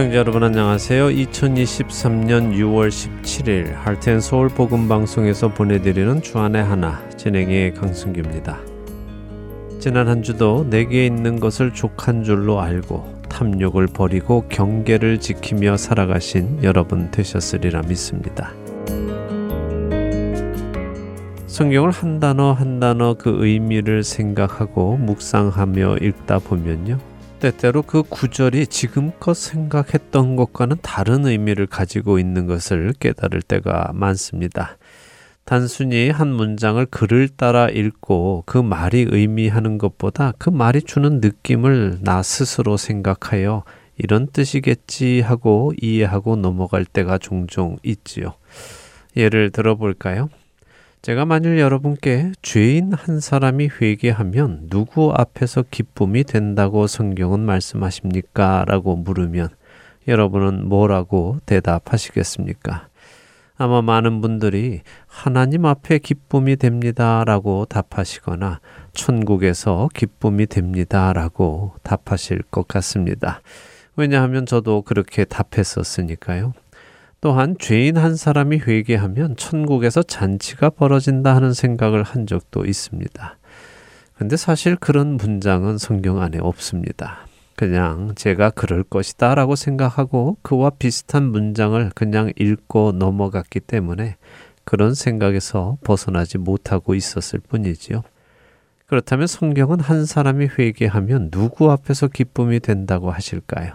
애청자 여러분 안녕하세요. 2023년 6월 17일 할텐 서울 복음 방송에서 보내드리는 주안의 하나 진행의 강승규입니다. 지난 한 주도 내게 있는 것을 족한 줄로 알고 탐욕을 버리고 경계를 지키며 살아가신 여러분 되셨으리라 믿습니다. 성경을 한 단어 한 단어 그 의미를 생각하고 묵상하며 읽다 보면요. 때때로 그 구절이 지금껏 생각했던 것과는 다른 의미를 가지고 있는 것을 깨달을 때가 많습니다. 단순히 한 문장을 글을 따라 읽고 그 말이 의미하는 것보다 그 말이 주는 느낌을 나 스스로 생각하여 이런 뜻이겠지 하고 이해하고 넘어갈 때가 종종 있지요. 예를 들어 볼까요? 제가 만일 여러분께 죄인 한 사람이 회개하면 누구 앞에서 기쁨이 된다고 성경은 말씀하십니까? 라고 물으면 여러분은 뭐라고 대답하시겠습니까? 아마 많은 분들이 하나님 앞에 기쁨이 됩니다 라고 답하시거나 천국에서 기쁨이 됩니다 라고 답하실 것 같습니다. 왜냐하면 저도 그렇게 답했었으니까요. 또한 죄인 한 사람이 회개하면 천국에서 잔치가 벌어진다 하는 생각을 한 적도 있습니다. 근데 사실 그런 문장은 성경 안에 없습니다. 그냥 제가 그럴 것이다 라고 생각하고 그와 비슷한 문장을 그냥 읽고 넘어갔기 때문에 그런 생각에서 벗어나지 못하고 있었을 뿐이지요. 그렇다면 성경은 한 사람이 회개하면 누구 앞에서 기쁨이 된다고 하실까요?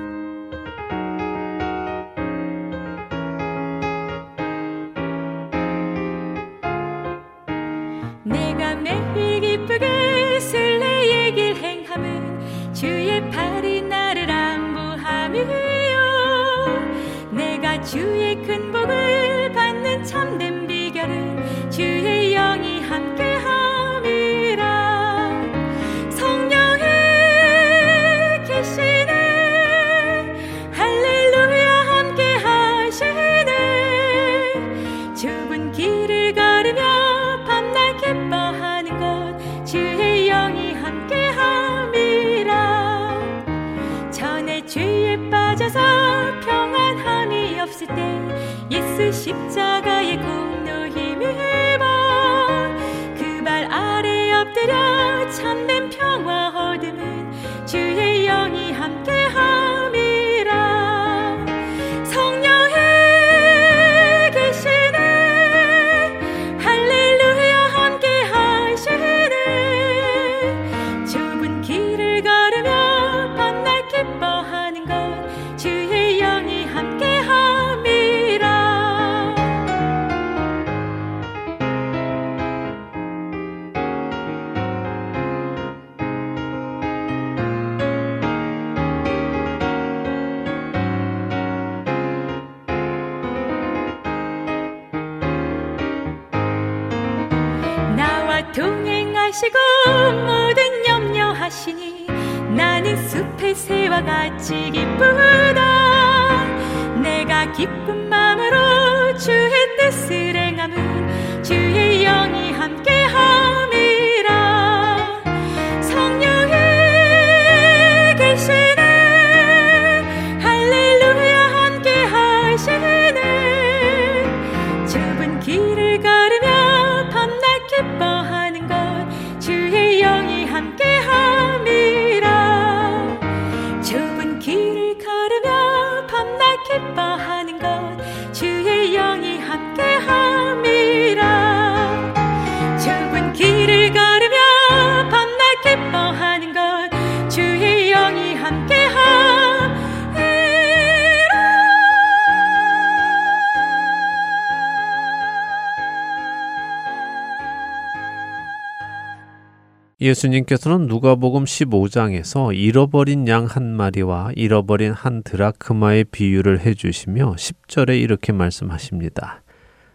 예수님께서는 누가복음 15장에서 잃어버린 양 한 마리와 잃어버린 한 드라크마의 비유를 해 주시며 10절에 이렇게 말씀하십니다.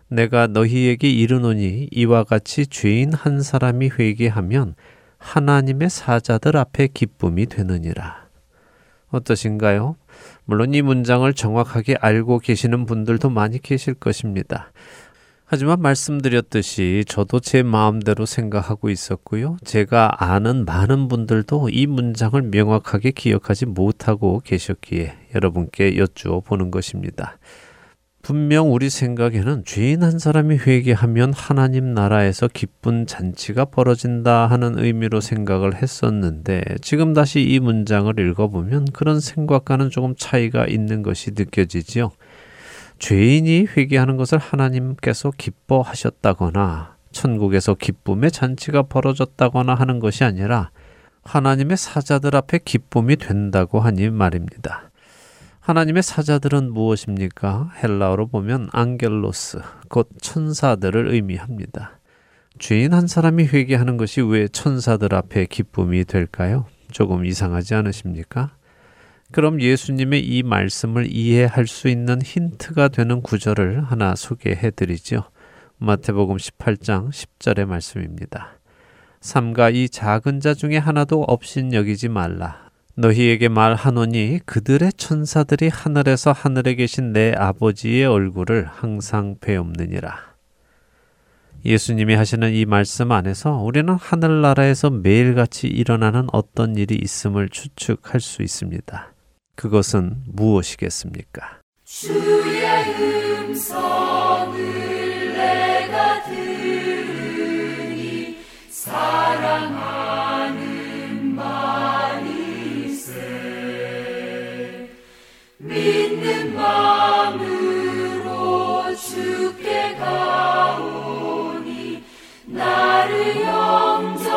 내가 너희에게 이르노니 이와 같이 죄인 한 사람이 회개하면 하나님의 사자들 앞에 기쁨이 되느니라. 어떠신가요? 물론 이 문장을 정확하게 알고 계시는 분들도 많이 계실 것입니다. 하지만 말씀드렸듯이 저도 제 마음대로 생각하고 있었고요. 제가 아는 많은 분들도 이 문장을 명확하게 기억하지 못하고 계셨기에 여러분께 여쭈어 보는 것입니다. 분명 우리 생각에는 죄인 한 사람이 회개하면 하나님 나라에서 기쁜 잔치가 벌어진다 하는 의미로 생각을 했었는데 지금 다시 이 문장을 읽어보면 그런 생각과는 조금 차이가 있는 것이 느껴지지요. 죄인이 회개하는 것을 하나님께서 기뻐하셨다거나 천국에서 기쁨의 잔치가 벌어졌다거나 하는 것이 아니라 하나님의 사자들 앞에 기쁨이 된다고 하니 말입니다. 하나님의 사자들은 무엇입니까? 헬라어로 보면 앙겔로스, 곧 천사들을 의미합니다. 죄인 한 사람이 회개하는 것이 왜 천사들 앞에 기쁨이 될까요? 조금 이상하지 않으십니까? 그럼 예수님의 이 말씀을 이해할 수 있는 힌트가 되는 구절을 하나 소개해 드리죠. 마태복음 18장 10절의 말씀입니다. 삼가 이 작은 자 중에 하나도 없인 여기지 말라. 너희에게 말하노니 그들의 천사들이 하늘에서 하늘에 계신 내 아버지의 얼굴을 항상 배옵느니라. 예수님이 하시는 이 말씀 안에서 우리는 하늘나라에서 매일같이 일어나는 어떤 일이 있음을 추측할 수 있습니다. 그것은 무엇이겠습니까? 나를 영접하소서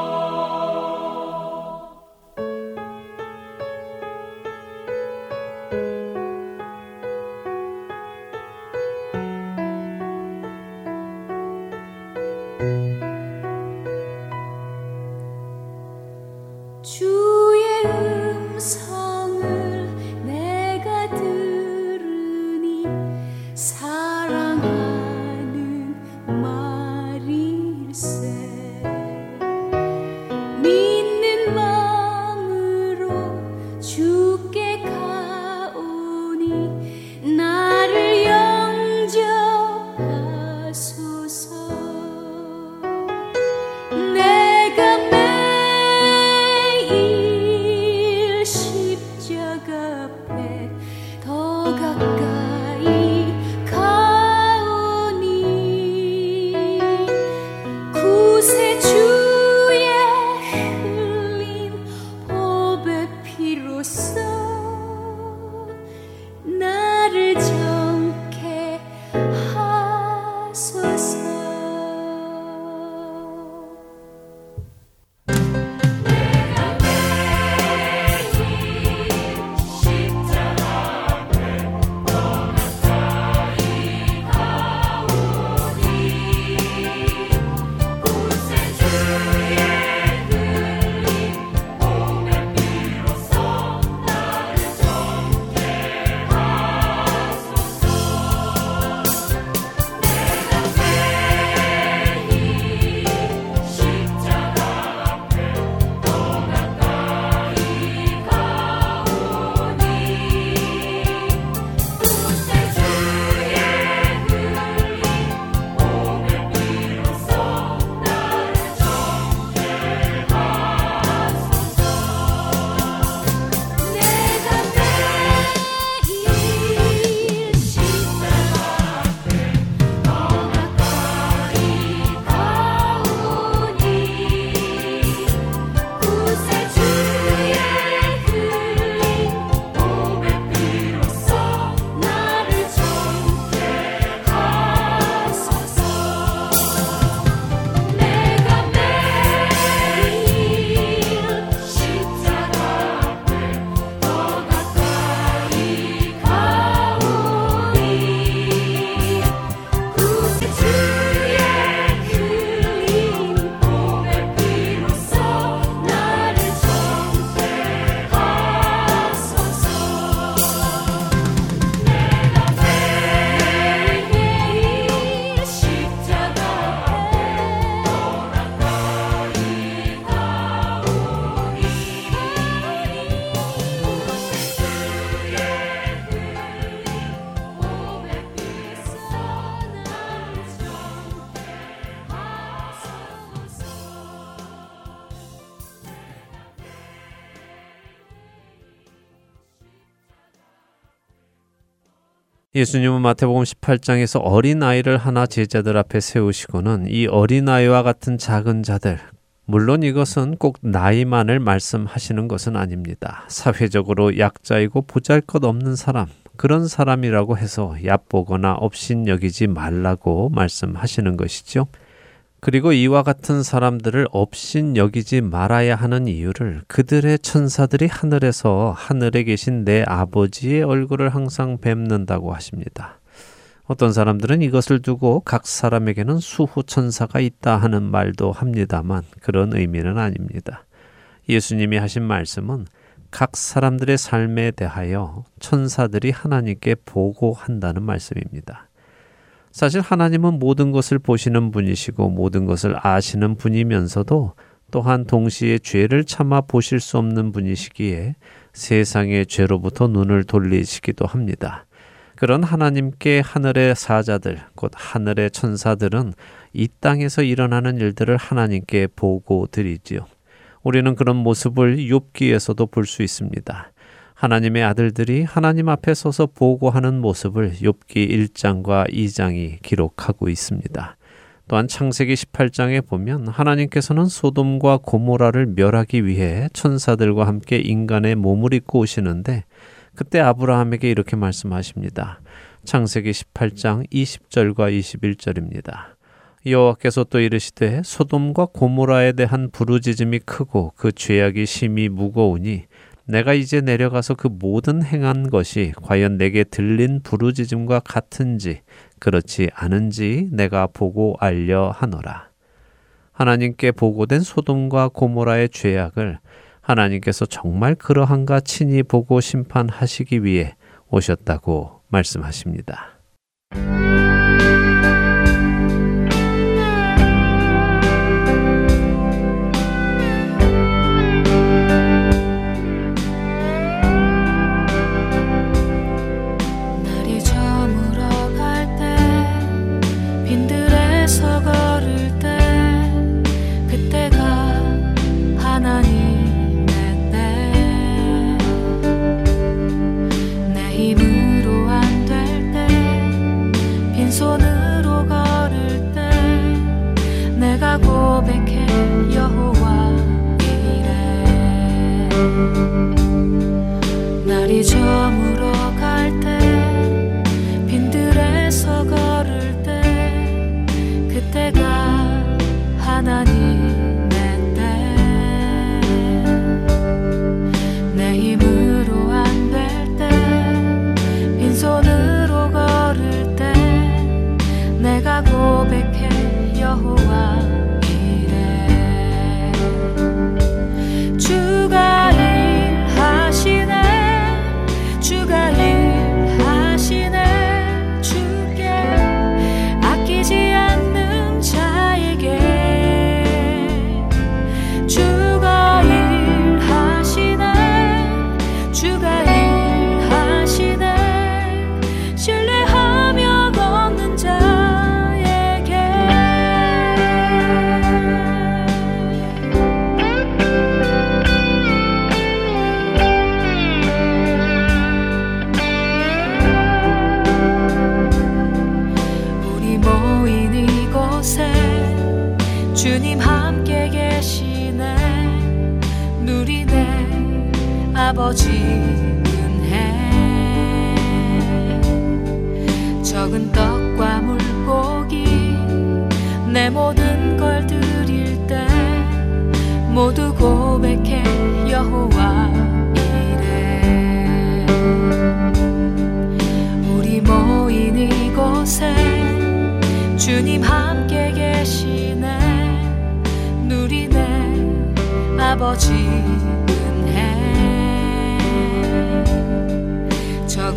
예수님은 마태복음 18장에서 어린 아이를 하나 제자들 앞에 세우시고는 이 어린 아이와 같은 작은 자들, 물론 이것은 꼭 나이만을 말씀하시는 것은 아닙니다. 사회적으로 약자이고 보잘 것 없는 사람, 그런 사람이라고 해서 얕보거나 업신 여기지 말라고 말씀하시는 것이죠. 그리고 이와 같은 사람들을 업신 여기지 말아야 하는 이유를 그들의 천사들이 하늘에서 하늘에 계신 내 아버지의 얼굴을 항상 뵙는다고 하십니다. 어떤 사람들은 이것을 두고 각 사람에게는 수호 천사가 있다 하는 말도 합니다만 그런 의미는 아닙니다. 예수님이 하신 말씀은 각 사람들의 삶에 대하여 천사들이 하나님께 보고한다는 말씀입니다. 사실 하나님은 모든 것을 보시는 분이시고 모든 것을 아시는 분이면서도 또한 동시에 죄를 참아 보실 수 없는 분이시기에 세상의 죄로부터 눈을 돌리시기도 합니다. 그런 하나님께 하늘의 사자들, 곧 하늘의 천사들은 이 땅에서 일어나는 일들을 하나님께 보고 드리지요. 우리는 그런 모습을 욥기에서도 볼 수 있습니다. 하나님의 아들들이 하나님 앞에 서서 보고하는 모습을 욥기 1장과 2장이 기록하고 있습니다. 또한 창세기 18장에 보면 하나님께서는 소돔과 고모라를 멸하기 위해 천사들과 함께 인간의 몸을 입고 오시는데 그때 아브라함에게 이렇게 말씀하십니다. 창세기 18장 20절과 21절입니다. 여호와께서 또 이르시되 소돔과 고모라에 대한 부르짖음이 크고 그 죄악이 심히 무거우니 내가 이제 내려가서 그 모든 행한 것이 과연 내게 들린 부르짖음과 같은지 그렇지 않은지 내가 보고 알려 하노라. 하나님께 보고된 소돔과 고모라의 죄악을 하나님께서 정말 그러한가 친히 보고 심판하시기 위해 오셨다고 말씀하십니다.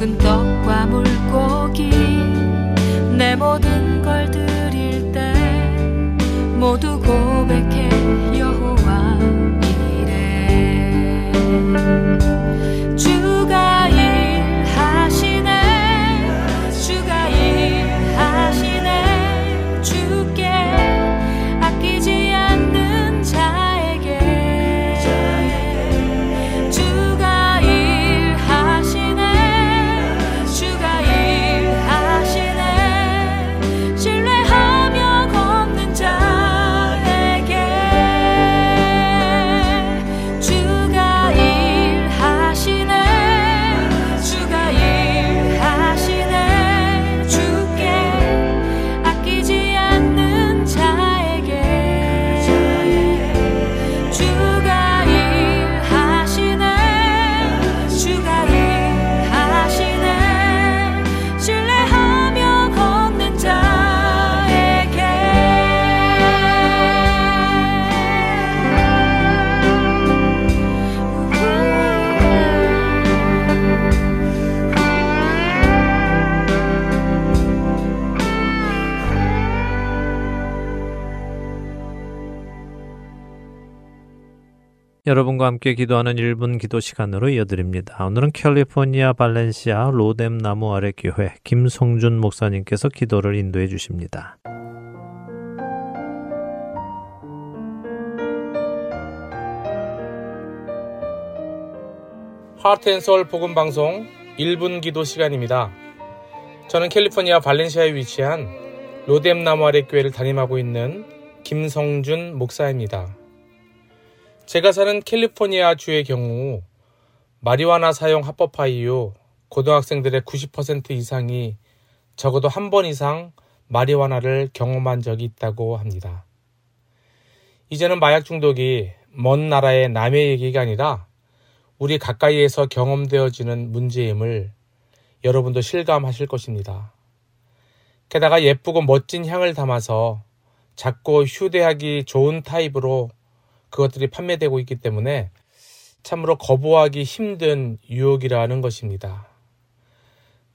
작은 떡과 물고기 내 모든 걸 드릴 때 모두 고백해 여호와 이래. 함께 기도하는 1분 기도 시간으로 이어드립니다. 오늘은 캘리포니아 발렌시아 로뎀 나무 아래 교회 김성준 목사님께서 기도를 인도해 주십니다. 하트앤서울 복음 방송 1분 기도 시간입니다. 저는 캘리포니아 발렌시아에 위치한 로뎀 나무 아래 교회를 담임하고 있는 김성준 목사입니다. 제가 사는 캘리포니아 주의 경우 마리화나 사용 합법화 이후 고등학생들의 90% 이상이 적어도 한 번 이상 마리화나를 경험한 적이 있다고 합니다. 이제는 마약 중독이 먼 나라의 남의 얘기가 아니라 우리 가까이에서 경험되어지는 문제임을 여러분도 실감하실 것입니다. 게다가 예쁘고 멋진 향을 담아서 작고 휴대하기 좋은 타입으로 그것들이 판매되고 있기 때문에 참으로 거부하기 힘든 유혹이라는 것입니다.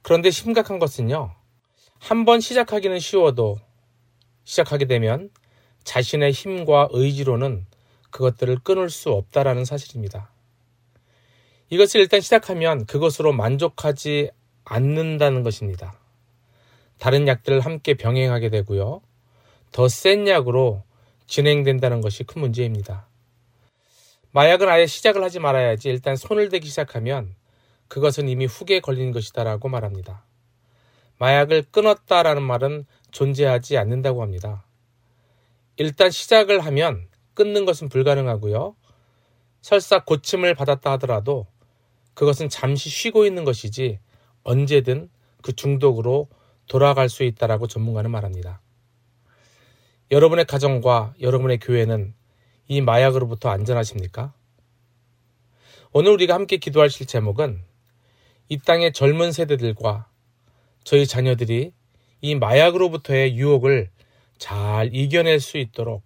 그런데 심각한 것은요, 한번 시작하기는 쉬워도 시작하게 되면 자신의 힘과 의지로는 그것들을 끊을 수 없다라는 사실입니다. 이것을 일단 시작하면 그것으로 만족하지 않는다는 것입니다. 다른 약들을 함께 병행하게 되고요. 더 센 약으로 진행된다는 것이 큰 문제입니다. 마약은 아예 시작을 하지 말아야지 일단 손을 대기 시작하면 그것은 이미 훅에 걸린 것이다라고 말합니다. 마약을 끊었다라는 말은 존재하지 않는다고 합니다. 일단 시작을 하면 끊는 것은 불가능하고요. 설사 고침을 받았다 하더라도 그것은 잠시 쉬고 있는 것이지 언제든 그 중독으로 돌아갈 수 있다라고 전문가는 말합니다. 여러분의 가정과 여러분의 교회는 이 마약으로부터 안전하십니까? 오늘 우리가 함께 기도하실 제목은 이 땅의 젊은 세대들과 저희 자녀들이 이 마약으로부터의 유혹을 잘 이겨낼 수 있도록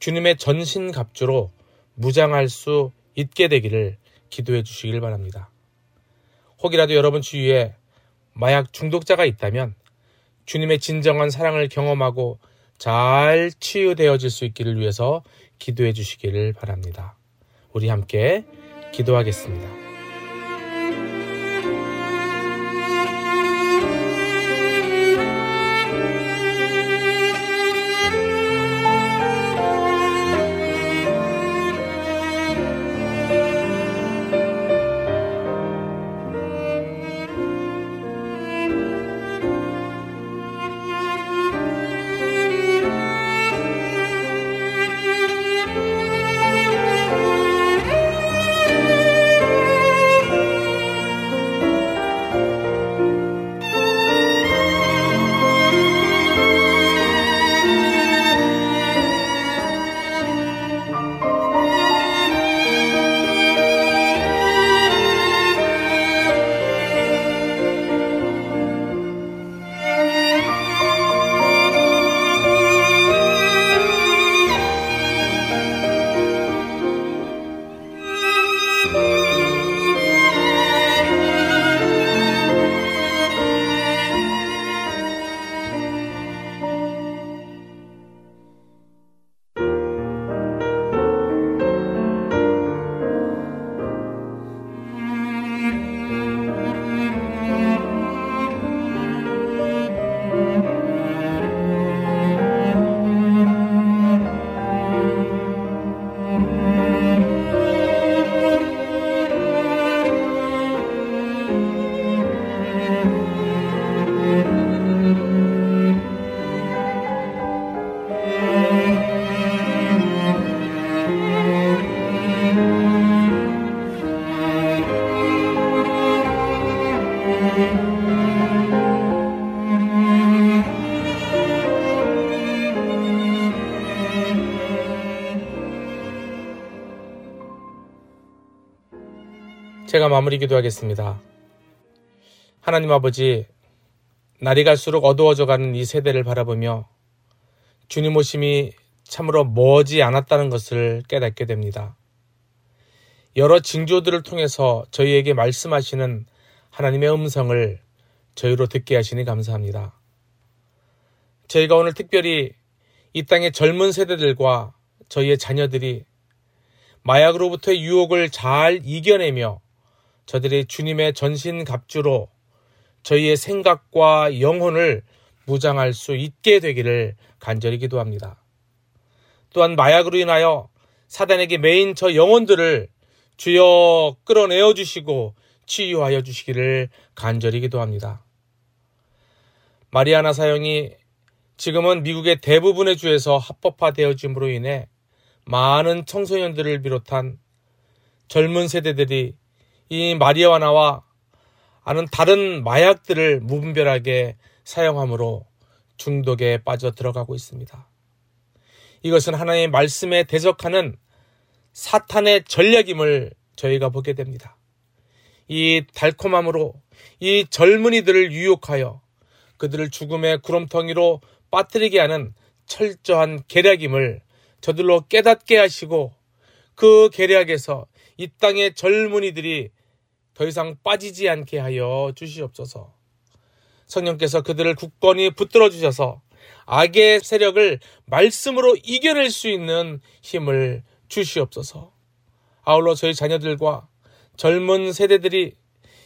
주님의 전신갑주로 무장할 수 있게 되기를 기도해 주시길 바랍니다. 혹이라도 여러분 주위에 마약 중독자가 있다면 주님의 진정한 사랑을 경험하고 잘 치유되어질 수 있기를 위해서 기도해 주시기를 바랍니다. 우리 함께 기도하겠습니다. 제가 마무리 기도하겠습니다. 하나님 아버지, 날이 갈수록 어두워져 가는 이 세대를 바라보며 주님 오심이 참으로 머지 않았다는 것을 깨닫게 됩니다. 여러 징조들을 통해서 저희에게 말씀하시는 하나님의 음성을 저희로 듣게 하시니 감사합니다. 저희가 오늘 특별히 이 땅의 젊은 세대들과 저희의 자녀들이 마약으로부터의 유혹을 잘 이겨내며 저들이 주님의 전신 갑주로 저희의 생각과 영혼을 무장할 수 있게 되기를 간절히 기도합니다. 또한 마약으로 인하여 사단에게 매인 저 영혼들을 주여 끌어내어 주시고 치유하여 주시기를 간절히 기도합니다. 마리아나 사형이 지금은 미국의 대부분의 주에서 합법화되어짐으로 인해 많은 청소년들을 비롯한 젊은 세대들이 이 마리아나와 아는 다른 마약들을 무분별하게 사용함으로 중독에 빠져 들어가고 있습니다. 이것은 하나님의 말씀에 대적하는 사탄의 전략임을 저희가 보게 됩니다. 이 달콤함으로 이 젊은이들을 유혹하여 그들을 죽음의 구름텅이로 빠뜨리게 하는 철저한 계략임을 저들로 깨닫게 하시고 그 계략에서 이 땅의 젊은이들이 더 이상 빠지지 않게 하여 주시옵소서. 성령께서 그들을 굳건히 붙들어 주셔서 악의 세력을 말씀으로 이겨낼 수 있는 힘을 주시옵소서. 아울러 저희 자녀들과 젊은 세대들이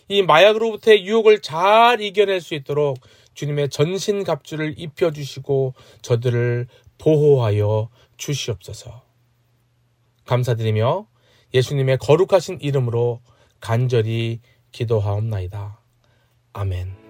이 마약으로부터의 유혹을 잘 이겨낼 수 있도록 주님의 전신 갑주를 입혀 주시고 저들을 보호하여 주시옵소서. 감사드리며 예수님의 거룩하신 이름으로 간절히 기도하옵나이다. 아멘.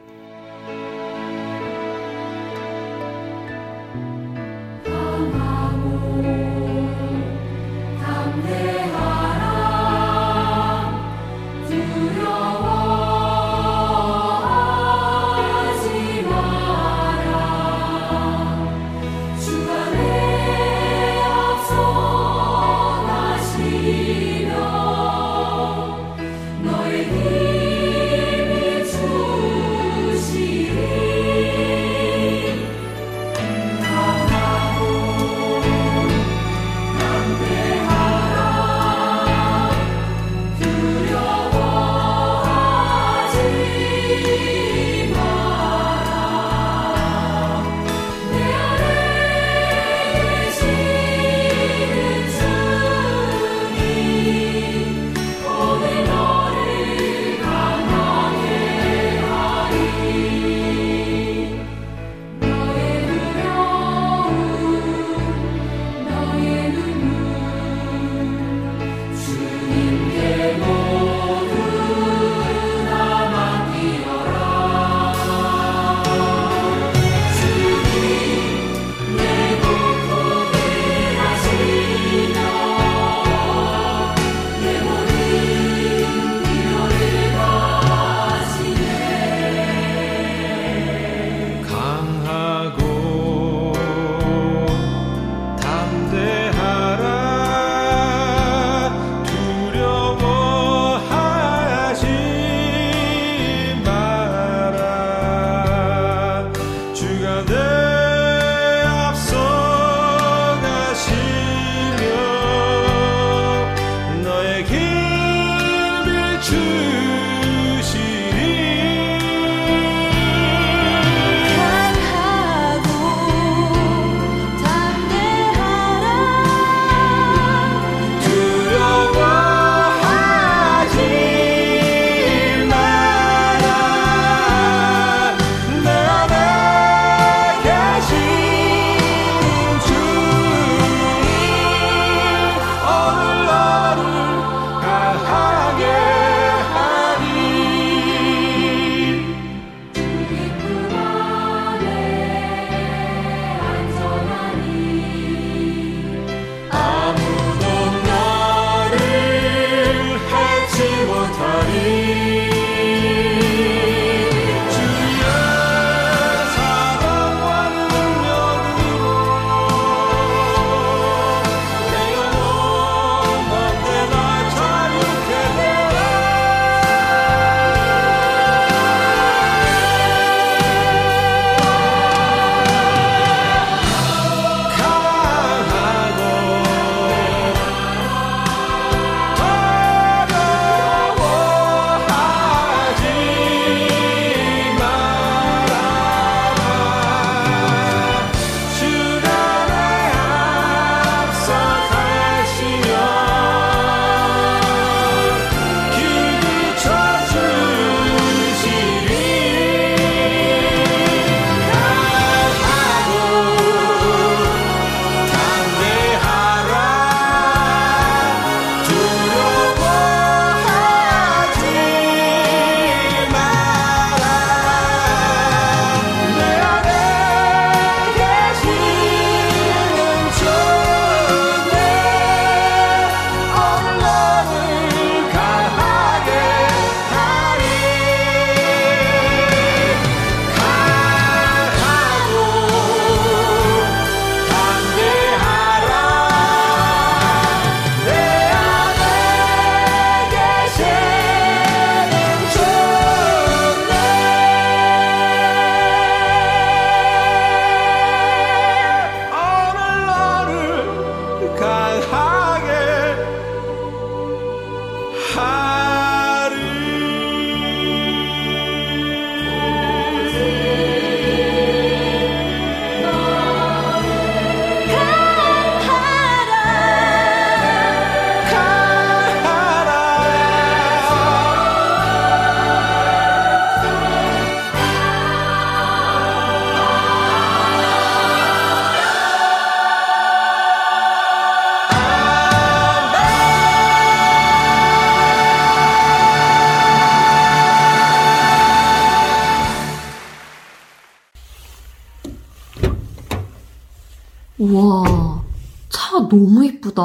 이쁘다.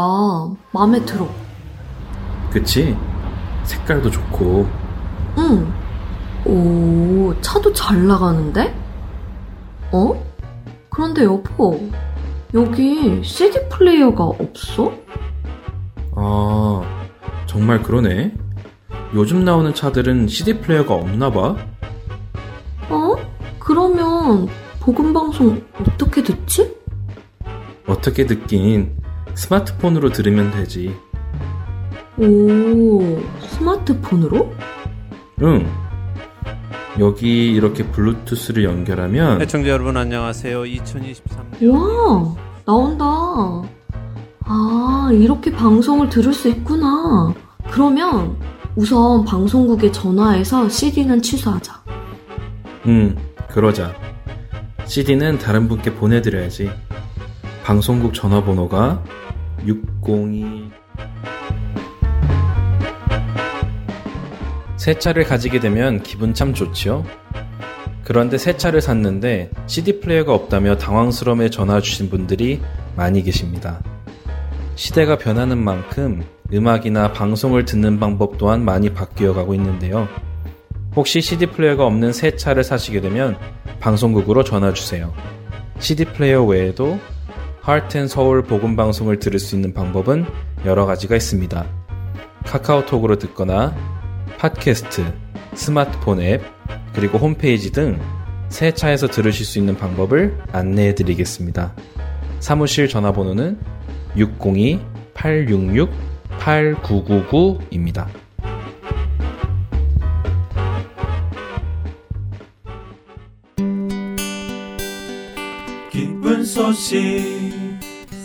마음에 들어. 그치? 색깔도 좋고. 응. 오, 차도 잘 나가는데? 어? 그런데 여보, 여기 CD 플레이어가 없어? 아, 정말 그러네. 요즘 나오는 차들은 CD 플레이어가 없나 봐. 어? 그러면 복음 방송 어떻게 듣지? 어떻게 듣긴 스마트폰으로 들으면 되지. 오, 스마트폰으로? 응. 여기 이렇게 블루투스를 연결하면 애청자 여러분 안녕하세요. 2023년 와, 나온다. 아, 이렇게 방송을 들을 수 있구나. 그러면 우선 방송국에 전화해서 CD는 취소하자. 응, 그러자. CD는 다른 분께 보내드려야지. 방송국 전화번호가 602. 새 차를 가지게 되면 기분 참 좋지요? 그런데 새 차를 샀는데 CD 플레이어가 없다며 당황스러움에 전화 주신 분들이 많이 계십니다. 시대가 변하는 만큼 음악이나 방송을 듣는 방법 또한 많이 바뀌어 가고 있는데요. 혹시 CD 플레이어가 없는 새 차를 사시게 되면 방송국으로 전화 주세요. CD 플레이어 외에도 하트앤 서울 복음 방송을 들을 수 있는 방법은 여러 가지가 있습니다. 카카오톡으로 듣거나 팟캐스트, 스마트폰 앱, 그리고 홈페이지 등 새 차에서 들으실 수 있는 방법을 안내해 드리겠습니다. 사무실 전화번호는 602-866-8999입니다. 기쁜 소식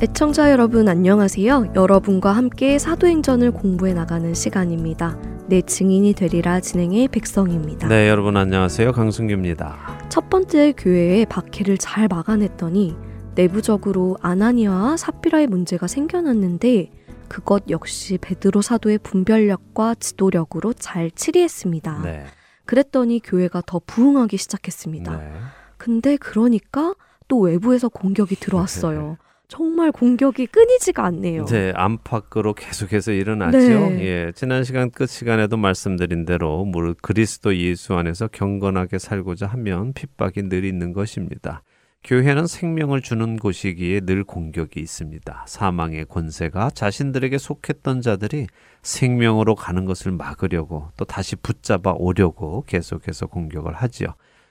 애청자 여러분 안녕하세요. 여러분과 함께 사도행전을 공부해 나가는 시간입니다. 내 증인이 되리라 진행의 백성입니다. 네, 여러분 안녕하세요. 강승규입니다. 첫 번째 교회의 박해를 잘 막아냈더니 내부적으로 아나니아와 삽비라의 문제가 생겨났는데 그것 역시 베드로 사도의 분별력과 지도력으로 잘 치리했습니다. 네. 그랬더니 교회가 더 부흥하기 시작했습니다. 네. 근데 그러니까 또 외부에서 공격이 들어왔어요. 정말 공격이 끊이지가 않네요. 네, 안팎으로 계속해서 일어나죠. 네. 예, 지난 시간 끝 시간에도 말씀드린 대로 무릇 그리스도 예수 안에서 경건하게 살고자 하면 핍박이 늘 있는 것입니다. 교회는 생명을 주는 곳이기에 늘 공격이 있습니다. 사망의 권세가 자신들에게 속했던 자들이 생명으로 가는 것을 막으려고 또 다시 붙잡아 오려고 계속해서 공격을 하지요.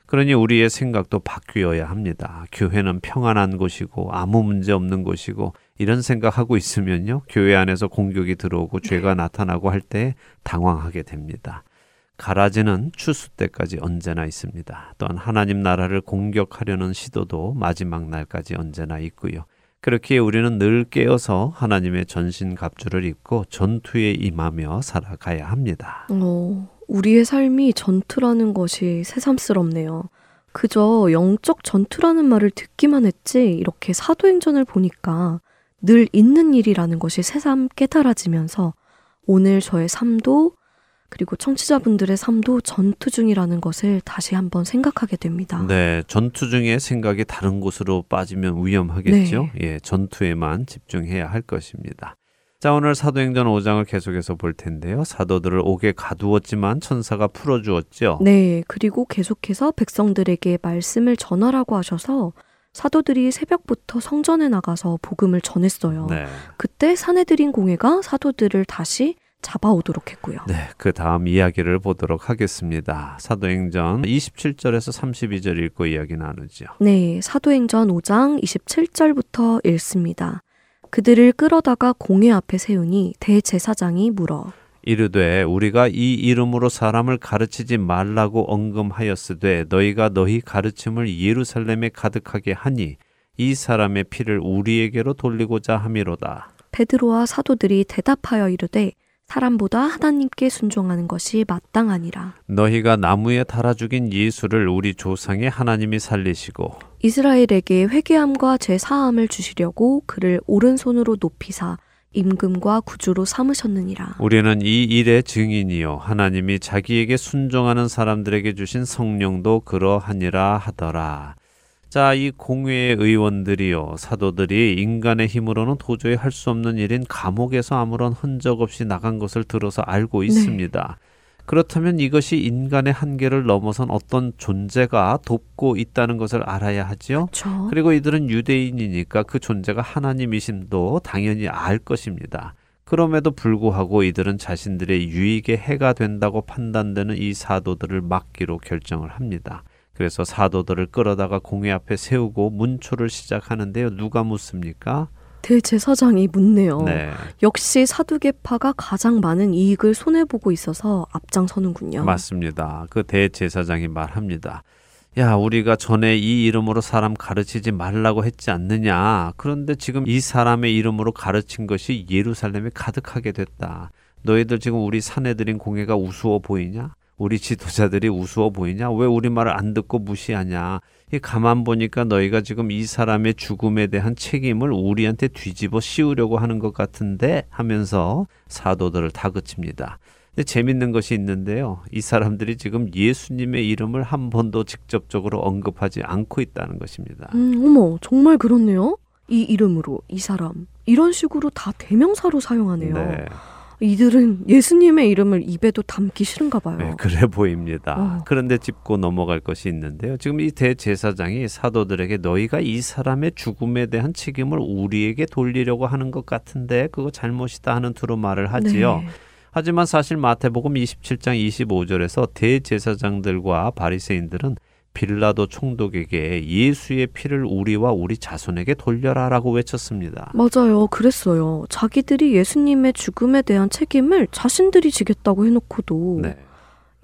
그러니 우리의 생각도 바뀌어야 합니다. 교회는 평안한 곳이고 아무 문제 없는 곳이고 이런 생각하고 있으면요. 교회 안에서 공격이 들어오고 죄가 나타나고 할 때 당황하게 됩니다. 가라지는 추수 때까지 언제나 있습니다. 또한 하나님 나라를 공격하려는 시도도 마지막 날까지 언제나 있고요. 그렇기에 우리는 늘 깨어서 하나님의 전신 갑주를 입고 전투에 임하며 살아가야 합니다. 어, 우리의 삶이 전투라는 것이 새삼스럽네요. 그저 영적 전투라는 말을 듣기만 했지 이렇게 사도행전을 보니까 늘 있는 일이라는 것이 새삼 깨달아지면서 오늘 저의 삶도 그리고 청취자분들의 삶도 전투 중이라는 것을 다시 한번 생각하게 됩니다. 네, 전투 중에 생각이 다른 곳으로 빠지면 위험하겠죠. 예, 전투에만 집중해야 할 것입니다. 자, 오늘 사도행전 5장을 계속해서 볼 텐데요. 사도들을 옥에 가두었지만 천사가 풀어주었죠. 네, 그리고 계속해서 백성들에게 말씀을 전하라고 하셔서 사도들이 새벽부터 성전에 나가서 복음을 전했어요. 네. 그때 사내들인 공회가 사도들을 다시 잡아오도록 했고요. 네, 그 다음 이야기를 보도록 하겠습니다. 사도행전 27절에서 32절 읽고 이야기 나누죠. 네, 사도행전 5장 27절부터 읽습니다. 그들을 끌어다가 공회 앞에 세우니 대제사장이 물어 이르되 우리가 이 이름으로 사람을 가르치지 말라고 언금하였으되 너희가 너희 가르침을 예루살렘에 가득하게 하니 이 사람의 피를 우리에게로 돌리고자 함이로다. 베드로와 사도들이 대답하여 이르되 사람보다 하나님께 순종하는 것이 마땅하니라. 너희가 나무에 달아 죽인 예수를 우리 조상의 하나님이 살리시고 이스라엘에게 회개함과 제 사함을 주시려고 그를 오른손으로 높이사 임금과 구주로 삼으셨느니라. 우리는 이 일의 증인이요 하나님이 자기에게 순종하는 사람들에게 주신 성령도 그러하니라 하더라. 자, 이 공회의 의원들이요, 사도들이 인간의 힘으로는 도저히 할 수 없는 일인 감옥에서 아무런 흔적 없이 나간 것을 들어서 알고 있습니다. 그렇다면 이것이 인간의 한계를 넘어선 어떤 존재가 돕고 있다는 것을 알아야 하지요. 그렇죠. 그리고 이들은 유대인이니까 그 존재가 하나님이심도 당연히 알 것입니다. 그럼에도 불구하고 이들은 자신들의 유익에 해가 된다고 판단되는 이 사도들을 막기로 결정을 합니다. 그래서 사도들을 끌어다가 공회 앞에 세우고 문초를 시작하는데요. 누가 묻습니까? 대제사장이 묻네요. 네. 역시 사두개파가 가장 많은 이익을 손해보고 있어서 앞장서는군요. 맞습니다. 그 대제사장이 말합니다. 야, 우리가 전에 이 이름으로 사람 가르치지 말라고 했지 않느냐. 그런데 지금 이 사람의 이름으로 가르친 것이 예루살렘에 가득하게 됐다. 너희들 지금 우리 사내들인 공회가 우스워 보이냐? 우리 지도자들이 우스워 보이냐? 왜 우리 말을 안 듣고 무시하냐? 이 가만 보니까 너희가 지금 이 사람의 죽음에 대한 책임을 우리한테 뒤집어 씌우려고 하는 것 같은데 하면서 사도들을 다그칩니다. 근데 재밌는 것이 있는데요. 이 사람들이 지금 예수님의 이름을 한 번도 직접적으로 언급하지 않고 있다는 것입니다. 음, 어머, 정말 그렇네요. 이 이름으로, 이 사람. 이런 식으로 다 대명사로 사용하네요. 네. 이들은 예수님의 이름을 입에도 담기 싫은가 봐요. 네, 그래 보입니다. 어. 그런데 짚고 넘어갈 것이 있는데요. 지금 이 대제사장이 사도들에게 너희가 이 사람의 죽음에 대한 책임을 우리에게 돌리려고 하는 것 같은데 그거 잘못이다 하는 투로 말을 하지요. 네. 하지만 사실 마태복음 27장 25절에서 대제사장들과 바리새인들은 빌라도 총독에게 예수의 피를 우리와 우리 자손에게 돌려라라고 외쳤습니다. 맞아요. 그랬어요. 자기들이 예수님의 죽음에 대한 책임을 자신들이 지겠다고 해놓고도 네.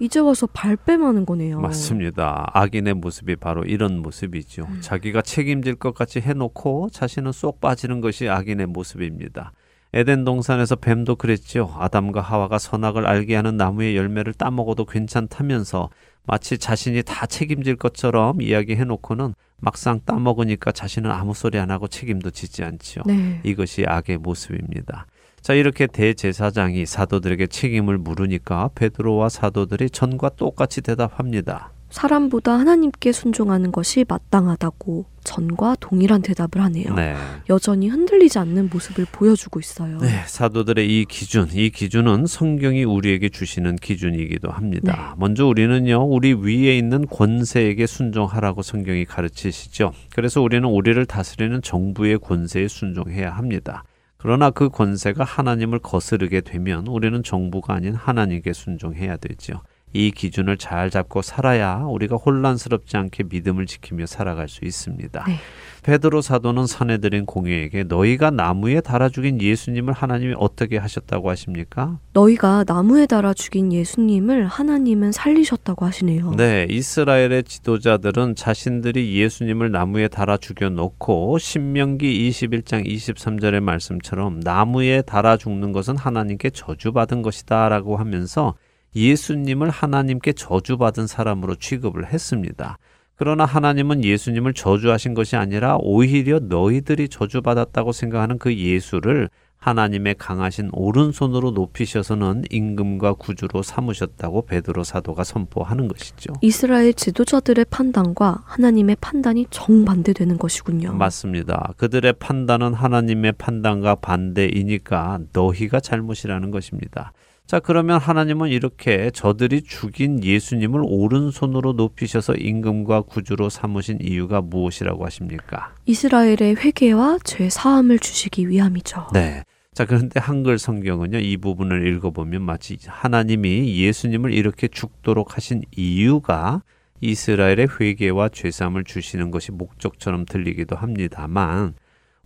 이제 와서 발뺌하는 거네요. 맞습니다. 악인의 모습이 바로 이런 모습이죠. 음. 자기가 책임질 것 같이 해놓고 자신은 쏙 빠지는 것이 악인의 모습입니다. 에덴 동산에서 뱀도 그랬죠. 아담과 하와가 선악을 알게 하는 나무의 열매를 따먹어도 괜찮다면서 마치 자신이 다 책임질 것처럼 이야기해 놓고는 막상 따먹으니까 자신은 아무 소리 안 하고 책임도 지지 않지요. 네. 이것이 악의 모습입니다. 자, 이렇게 대제사장이 사도들에게 책임을 물으니까 베드로와 사도들이 전과 똑같이 대답합니다. 사람보다 하나님께 순종하는 것이 마땅하다고 전과 동일한 대답을 하네요. 네. 여전히 흔들리지 않는 모습을 보여주고 있어요. 네, 사도들의 이 기준, 이 기준은 성경이 우리에게 주시는 기준이기도 합니다. 먼저 우리는요, 우리 위에 있는 권세에게 순종하라고 성경이 가르치시죠. 그래서 우리는 우리를 다스리는 정부의 권세에 순종해야 합니다. 그러나 그 권세가 하나님을 거스르게 되면 우리는 정부가 아닌 하나님께 순종해야 되죠. 이 기준을 잘 잡고 살아야 우리가 혼란스럽지 않게 믿음을 지키며 살아갈 수 있습니다. 네. 베드로 사도는 사내들인 공회에게 너희가 나무에 달아 죽인 예수님을 하나님이 어떻게 하셨다고 하십니까? 너희가 나무에 달아 죽인 예수님을 하나님은 살리셨다고 하시네요. 네, 이스라엘의 지도자들은 자신들이 예수님을 나무에 달아 죽여 놓고 신명기 21장 23절의 말씀처럼 나무에 달아 죽는 것은 하나님께 저주받은 것이다라고 하면서 예수님을 하나님께 저주받은 사람으로 취급을 했습니다. 그러나 하나님은 예수님을 저주하신 것이 아니라 오히려 너희들이 저주받았다고 생각하는 그 예수를 하나님의 강하신 오른손으로 높이셔서는 임금과 구주로 삼으셨다고 베드로 사도가 선포하는 것이죠. 이스라엘 지도자들의 판단과 하나님의 판단이 정반대되는 것이군요. 맞습니다. 그들의 판단은 하나님의 판단과 반대이니까 너희가 잘못이라는 것입니다. 자, 그러면 하나님은 이렇게 저들이 죽인 예수님을 오른손으로 높이셔서 임금과 구주로 삼으신 이유가 무엇이라고 하십니까? 이스라엘의 회개와 죄 사함을 주시기 위함이죠. 네. 자, 그런데 한글 성경은요, 이 부분을 읽어보면 마치 하나님이 예수님을 이렇게 죽도록 하신 이유가 이스라엘의 회개와 죄사함을 주시는 것이 목적처럼 들리기도 합니다만,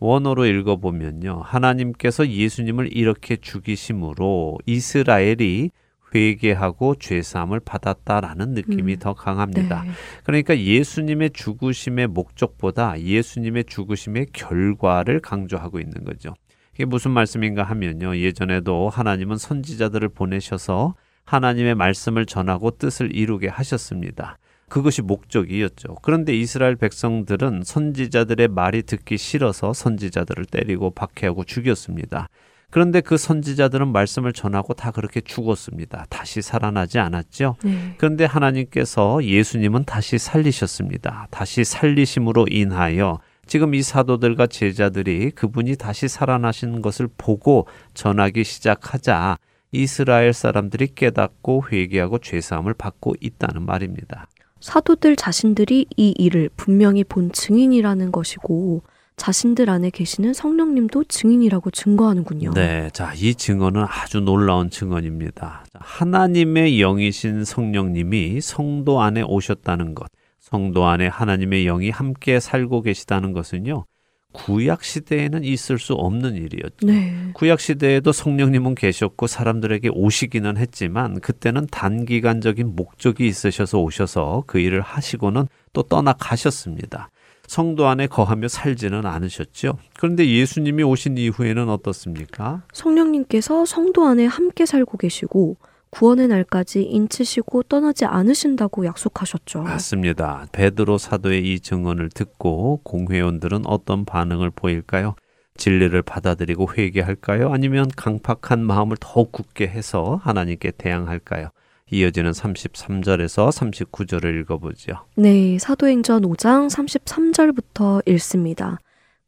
원어로 읽어보면요. 하나님께서 예수님을 이렇게 죽이심으로 이스라엘이 회개하고 죄사함을 받았다라는 느낌이 음. 더 강합니다. 네. 그러니까 예수님의 죽으심의 목적보다 예수님의 죽으심의 결과를 강조하고 있는 거죠. 이게 무슨 말씀인가 하면요. 예전에도 하나님은 선지자들을 보내셔서 하나님의 말씀을 전하고 뜻을 이루게 하셨습니다. 그것이 목적이었죠. 그런데 이스라엘 백성들은 선지자들의 말이 듣기 싫어서 선지자들을 때리고 박해하고 죽였습니다. 그런데 그 선지자들은 말씀을 전하고 다 그렇게 죽었습니다. 다시 살아나지 않았죠. 네. 그런데 하나님께서 예수님은 다시 살리셨습니다. 다시 살리심으로 인하여 지금 이 사도들과 제자들이 그분이 다시 살아나신 것을 보고 전하기 시작하자 이스라엘 사람들이 깨닫고 회개하고 죄사함을 받고 있다는 말입니다. 사도들 자신들이 이 일을 분명히 본 증인이라는 것이고 자신들 안에 계시는 성령님도 증인이라고 증거하는군요. 네, 자, 이 증언은 아주 놀라운 증언입니다. 자, 하나님의 영이신 성령님이 성도 안에 오셨다는 것, 성도 안에 하나님의 영이 함께 살고 계시다는 것은요, 구약 시대에는 있을 수 없는 일이었죠. 네. 구약 시대에도 성령님은 계셨고 사람들에게 오시기는 했지만 그때는 단기간적인 목적이 있으셔서 오셔서 그 일을 하시고는 또 떠나 가셨습니다. 성도 안에 거하며 살지는 않으셨죠. 그런데 예수님이 오신 이후에는 어떻습니까? 성령님께서 성도 안에 함께 살고 계시고 구원의 날까지 인치시고 떠나지 않으신다고 약속하셨죠. 맞습니다. 베드로 사도의 이 증언을 듣고 공회원들은 어떤 반응을 보일까요? 진리를 받아들이고 회개할까요? 아니면 강팍한 마음을 더욱 굳게 해서 하나님께 대항할까요? 이어지는 33절에서 39절을 읽어보죠. 네, 사도행전 5장 33절부터 읽습니다.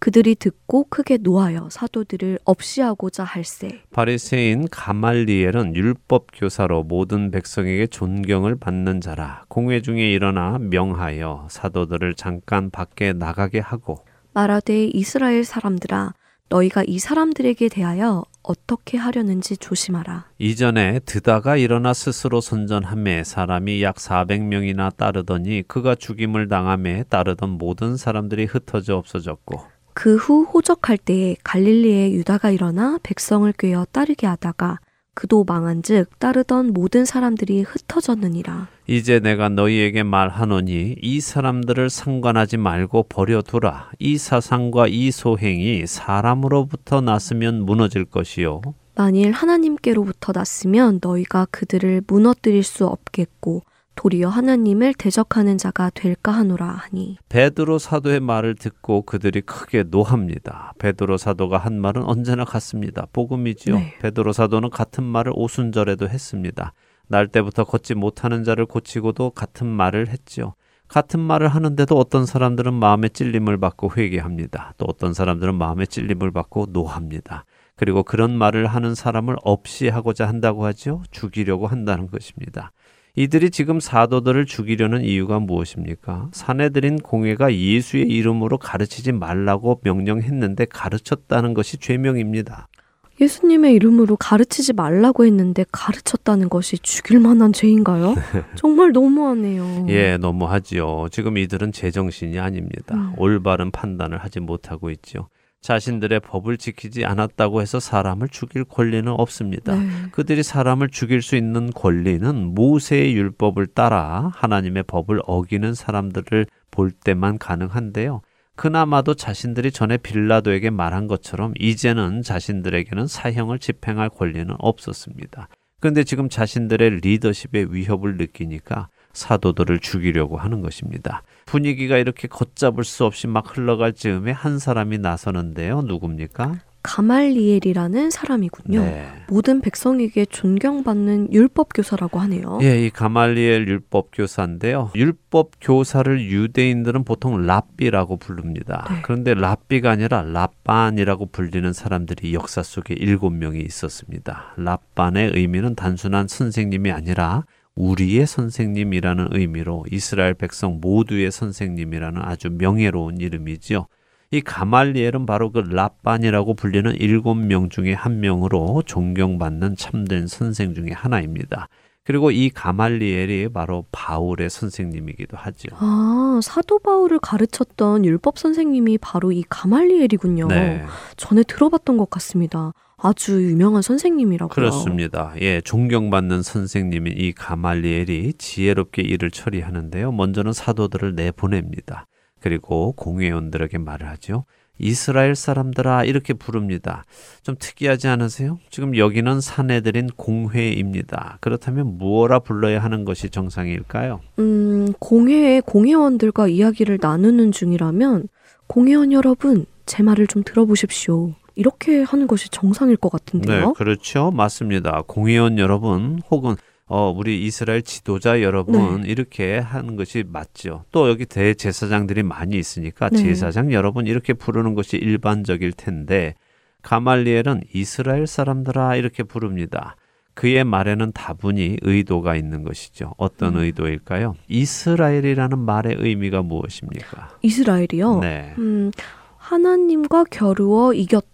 그들이 듣고 크게 노하여 사도들을 없이하고자 할세. 바리새인 가말리엘은 율법 교사로 모든 백성에게 존경을 받는 자라 공회 중에 일어나 명하여 사도들을 잠깐 밖에 나가게 하고 말하되 이스라엘 사람들아 너희가 이 사람들에게 대하여 어떻게 하려는지 조심하라. 이전에 드다가 일어나 스스로 선전함에 사람이 약 400명이나 따르더니 그가 죽임을 당함에 따르던 모든 사람들이 흩어져 없어졌고 그 후 호적할 때에 갈릴리에 유다가 일어나 백성을 꿰어 따르게 하다가 그도 망한즉 따르던 모든 사람들이 흩어졌느니라. 이제 내가 너희에게 말하노니 이 사람들을 상관하지 말고 버려두라. 이 사상과 이 소행이 사람으로부터 났으면 무너질 것이요. 만일 하나님께로부터 났으면 너희가 그들을 무너뜨릴 수 없겠고 도리어 하나님을 대적하는 자가 될까 하노라 하니 베드로 사도의 말을 듣고 그들이 크게 노합니다. 베드로 사도가 한 말은 언제나 같습니다. 복음이지요. 네. 베드로 사도는 같은 말을 오순절에도 했습니다. 날 때부터 걷지 못하는 자를 고치고도 같은 말을 했지요. 같은 말을 하는데도 어떤 사람들은 마음의 찔림을 받고 회개합니다. 또 어떤 사람들은 마음의 찔림을 받고 노합니다. 그리고 그런 말을 하는 사람을 없이 하고자 한다고 하죠. 죽이려고 한다는 것입니다. 이들이 지금 사도들을 죽이려는 이유가 무엇입니까? 사내들인 공회가 예수의 이름으로 가르치지 말라고 명령했는데 가르쳤다는 것이 죄명입니다. 예수님의 이름으로 가르치지 말라고 했는데 가르쳤다는 것이 죽일 만한 죄인가요? 정말 너무하네요. 예, 너무하지요. 지금 이들은 제정신이 아닙니다. 음. 올바른 판단을 하지 못하고 있지요. 자신들의 법을 지키지 않았다고 해서 사람을 죽일 권리는 없습니다. 네. 그들이 사람을 죽일 수 있는 권리는 모세의 율법을 따라 하나님의 법을 어기는 사람들을 볼 때만 가능한데요. 그나마도 자신들이 전에 빌라도에게 말한 것처럼 이제는 자신들에게는 사형을 집행할 권리는 없었습니다. 그런데 지금 자신들의 리더십의 위협을 느끼니까 사도들을 죽이려고 하는 것입니다. 분위기가 이렇게 걷잡을 수 없이 막 흘러갈 즈음에 한 사람이 나서는데요. 누굽니까? 가말리엘이라는 사람이군요. 네. 모든 백성에게 존경받는 율법 교사라고 하네요. 예, 이 가말리엘 율법 교사인데요. 율법 교사를 유대인들은 보통 랍비라고 부릅니다. 네. 그런데 랍비가 아니라 랍반이라고 불리는 사람들이 역사 속에 일곱 명이 있었습니다. 랍반의 의미는 단순한 선생님이 아니라 우리의 선생님이라는 의미로 이스라엘 백성 모두의 선생님이라는 아주 명예로운 이름이지요. 이 가말리엘은 바로 그 랍반이라고 불리는 일곱 명 중에 한 명으로 존경받는 참된 선생 중에 하나입니다. 그리고 이 가말리엘이 바로 바울의 선생님이기도 하죠. 아, 사도 바울을 가르쳤던 율법 선생님이 바로 이 가말리엘이군요. 네. 전에 들어봤던 것 같습니다. 아주 유명한 선생님이라고요. 그렇습니다. 예, 존경받는 선생님인 이 가말리엘이 지혜롭게 일을 처리하는데요. 먼저는 사도들을 내보냅니다. 그리고 공회원들에게 말을 하죠. 이스라엘 사람들아 이렇게 부릅니다. 좀 특이하지 않으세요? 지금 여기는 사내들인 공회입니다. 그렇다면 무엇라 불러야 하는 것이 정상일까요? 음, 공회의 공회원들과 이야기를 나누는 중이라면 공회원 여러분, 제 말을 좀 들어보십시오. 이렇게 하는 것이 정상일 것 같은데요. 네, 그렇죠. 맞습니다. 공회원 여러분 혹은 어, 우리 이스라엘 지도자 여러분 네. 이렇게 하는 것이 맞죠. 또 여기 대제사장들이 많이 있으니까 네. 제사장 여러분 이렇게 부르는 것이 일반적일 텐데 가말리엘은 이스라엘 사람들아 이렇게 부릅니다. 그의 말에는 다분히 의도가 있는 것이죠. 어떤 음. 의도일까요? 이스라엘이라는 말의 의미가 무엇입니까? 이스라엘이요. 네. 음, 하나님과 겨루어 이겼다.